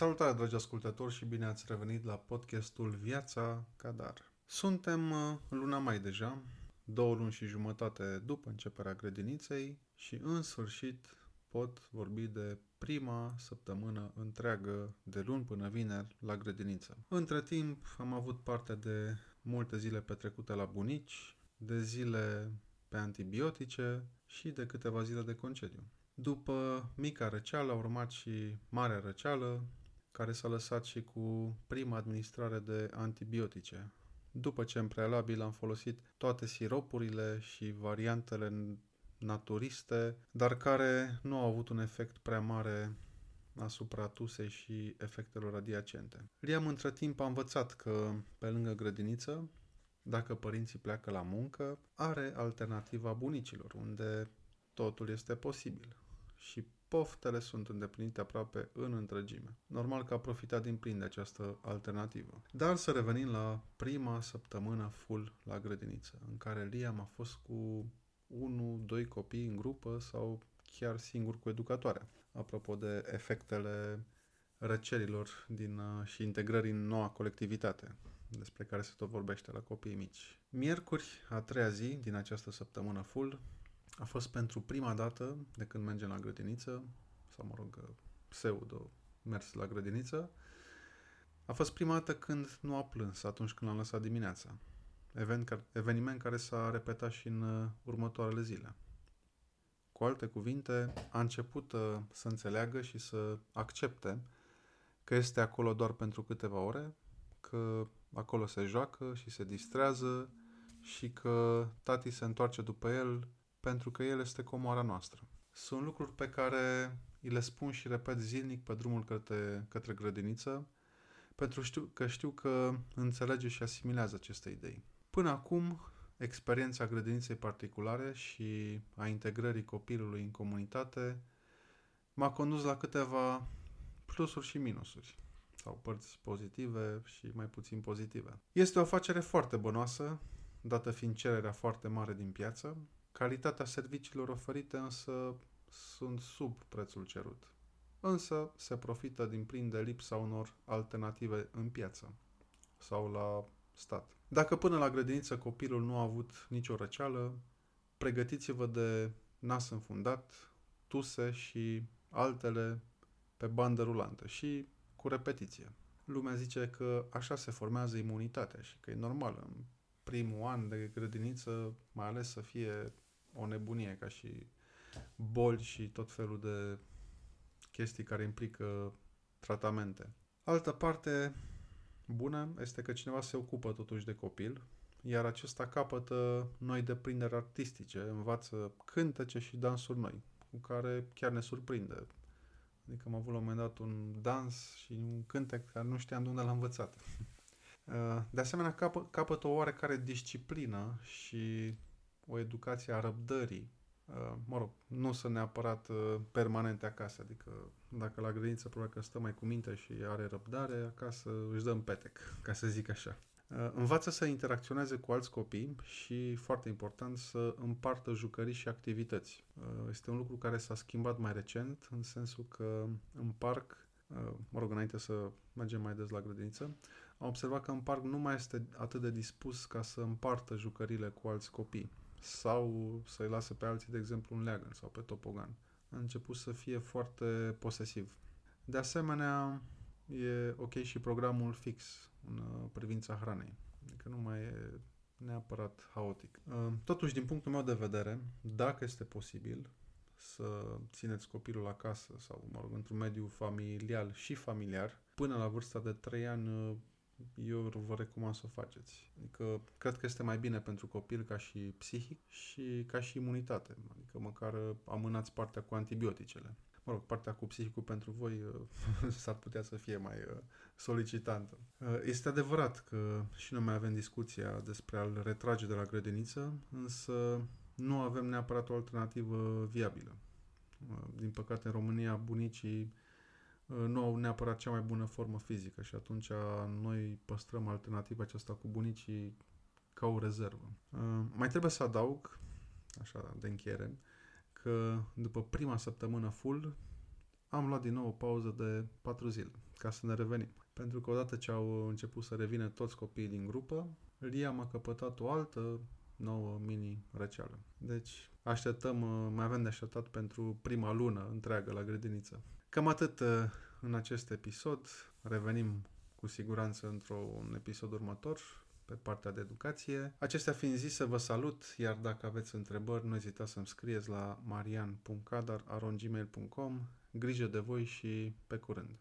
Salutare, dragi ascultători, și bine ați revenit la podcastul Viața Cadar. Suntem uh, în luna mai deja, două luni și jumătate după începerea grădiniței și în sfârșit pot vorbi de prima săptămână întreagă de luni până vineri la grădiniță. Între timp am avut parte de multe zile petrecute la bunici, de zile pe antibiotice și de câteva zile de concediu. După mica răceală a urmat și marea răceală, care s-a lăsat și cu prima administrare de antibiotice. După ce în prealabil am folosit toate siropurile și variantele naturiste, dar care nu au avut un efect prea mare asupra tusei și efectelor adiacente. Liam între timp a învățat că pe lângă grădiniță, dacă părinții pleacă la muncă, are alternativa bunicilor, unde totul este posibil și poftele sunt îndeplinite aproape în întregime. Normal că a profitat din plin de această alternativă. Dar să revenim la prima săptămână full la grădiniță, în care Liam a fost cu 1-2 copii în grupă sau chiar singur cu educatoarea. Apropo de efectele răcerilor din, uh, și integrării în noua colectivitate, despre care se tot vorbește la copiii mici. Miercuri, a treia zi din această săptămână full, a fost pentru prima dată de când mergem la grădiniță, sau mă rog, pseudo mers la grădiniță, a fost prima dată când nu a plâns atunci când l-am lăsat dimineața. Event, eveniment care s-a repetat și în uh, următoarele zile. Cu alte cuvinte, a început uh, să înțeleagă și să accepte că este acolo doar pentru câteva ore, că acolo se joacă și se distrează și că tati se întoarce după el pentru că el este comoara noastră. Sunt lucruri pe care îi le spun și repet zilnic pe drumul către, către grădiniță, pentru știu, că știu că înțelege și asimilează aceste idei. Până acum, experiența grădiniței particulare și a integrării copilului în comunitate m-a condus la câteva plusuri și minusuri sau părți pozitive și mai puțin pozitive. Este o afacere foarte bănoasă, dată fiind cererea foarte mare din piață, Calitatea serviciilor oferite însă sunt sub prețul cerut. Însă se profită din plin de lipsa unor alternative în piață sau la stat. Dacă până la grădiniță copilul nu a avut nicio răceală, pregătiți-vă de nas înfundat, tuse și altele pe bandă rulantă și cu repetiție. Lumea zice că așa se formează imunitatea și că e normal în primul an de grădiniță, mai ales să fie o nebunie ca și boli și tot felul de chestii care implică tratamente. Altă parte bună este că cineva se ocupă totuși de copil, iar acesta capătă noi deprinderi artistice, învață cântece și dansuri noi, cu care chiar ne surprinde. Adică am avut la un moment dat un dans și un cântec care nu știam de unde l-am învățat. De asemenea, capă, capătă o oarecare disciplină și o educație a răbdării, uh, mă rog, nu sunt neapărat uh, permanente acasă, adică dacă la grădiniță probabil că stă mai cu minte și are răbdare, acasă își dă în petec, ca să zic așa. Uh, învață să interacționeze cu alți copii și, foarte important, să împartă jucării și activități. Este un lucru care s-a schimbat mai recent, în sensul că în parc, mă rog, înainte să mergem mai des la grădiniță, am observat că în parc nu mai este atât de dispus ca să împartă jucările cu alți copii sau să-i lasă pe alții, de exemplu, un leagăn sau pe topogan. A început să fie foarte posesiv. De asemenea, e ok și programul fix în uh, privința hranei. Adică nu mai e neapărat haotic. Uh, totuși, din punctul meu de vedere, dacă este posibil să țineți copilul acasă sau, mă rog, într-un mediu familial și familiar, până la vârsta de 3 ani uh, eu vă recomand să o faceți. Adică cred că este mai bine pentru copil ca și psihic și ca și imunitate. Adică măcar amânați partea cu antibioticele. Mă rog, partea cu psihicul pentru voi uh, s-ar putea să fie mai uh, solicitantă. Uh, este adevărat că și noi mai avem discuția despre a-l retrage de la grădiniță, însă nu avem neapărat o alternativă viabilă. Din păcate, în România, bunicii Uh, nu au neapărat cea mai bună formă fizică și atunci noi păstrăm alternativa aceasta cu bunicii ca o rezervă. Uh, mai trebuie să adaug, așa de încheiere, că după prima săptămână full, am luat din nou o pauză de 4 zile ca să ne revenim. Pentru că odată ce au început să revină toți copiii din grupă, Liam a căpătat o altă nouă mini răceală. Deci așteptăm, uh, mai avem de așteptat pentru prima lună întreagă la grădiniță. Cam atât uh, în acest episod. Revenim cu siguranță într-un episod următor pe partea de educație. Acestea fiind zise, vă salut, iar dacă aveți întrebări, nu ezitați să-mi scrieți la marian.cadar.gmail.com Grijă de voi și pe curând!